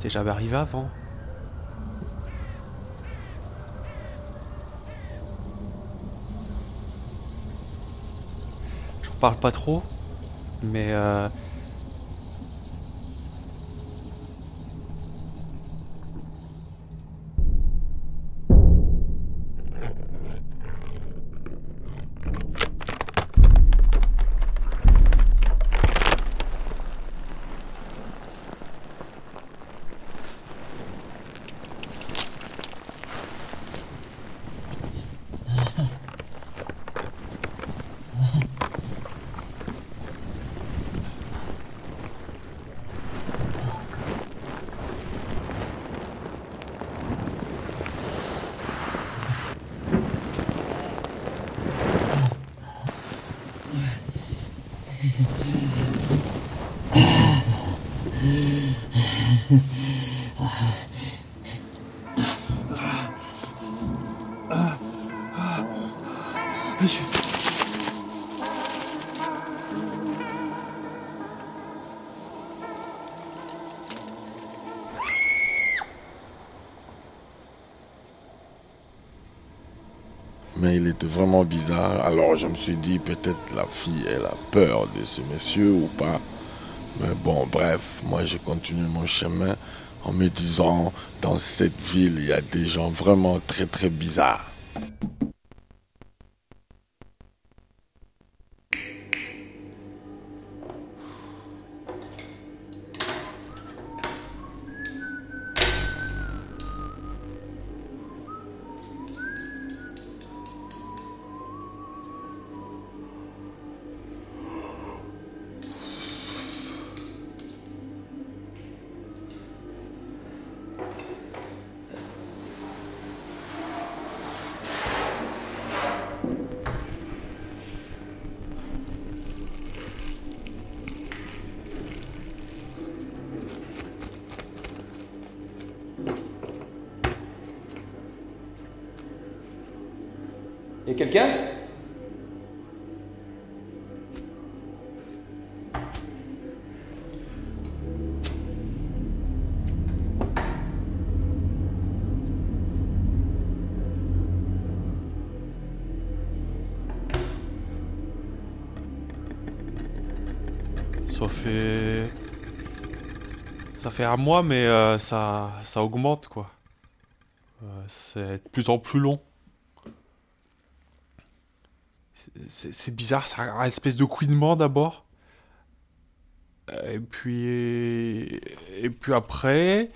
C'était jamais arrivé avant. J'en parle pas trop, mais euh, Je suis Mais il était vraiment bizarre. Alors je me suis dit peut-être la fille elle a peur de ce monsieur ou pas. Mais bon bref, moi je continue mon chemin en me disant dans cette ville il y a des gens vraiment très très bizarres. Quelqu'un Ça fait. Ça fait un mois, mais euh, ça, ça augmente quoi. Euh, c'est de plus en plus long. C'est bizarre, c'est un espèce de couinement d'abord. Euh, Et puis. Et puis après.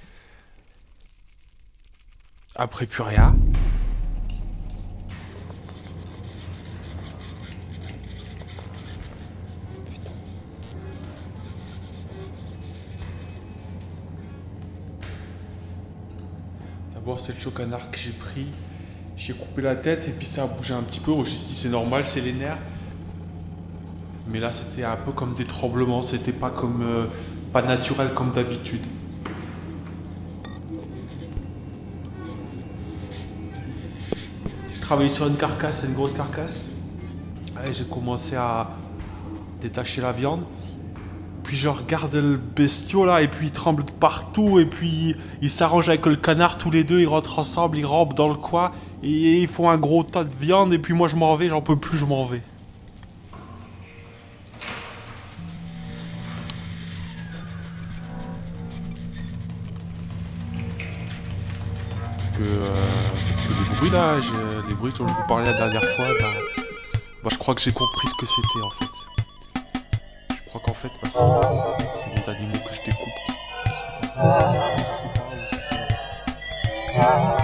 Après, plus rien. D'abord, c'est le chocanard que j'ai pris. J'ai coupé la tête et puis ça a bougé un petit peu. J'ai dit c'est normal, c'est les nerfs. Mais là, c'était un peu comme des tremblements. C'était pas comme euh, pas naturel comme d'habitude. J'ai travaillé sur une carcasse, une grosse carcasse. J'ai commencé à détacher la viande. Puis je regarde le bestiau là, et puis il tremble partout, et puis il s'arrange avec le canard tous les deux, ils rentrent ensemble, ils rampent dans le coin, et ils font un gros tas de viande, et puis moi je m'en vais, j'en peux plus, je m'en vais. Parce que, euh, parce que les bruits là, les bruits dont je vous parlais la dernière fois, bah, je crois que j'ai compris ce que c'était en fait. Crois qu'en fait, bah, c'est les animaux que je découpe qui sont pas Je sais pas où ça s'est.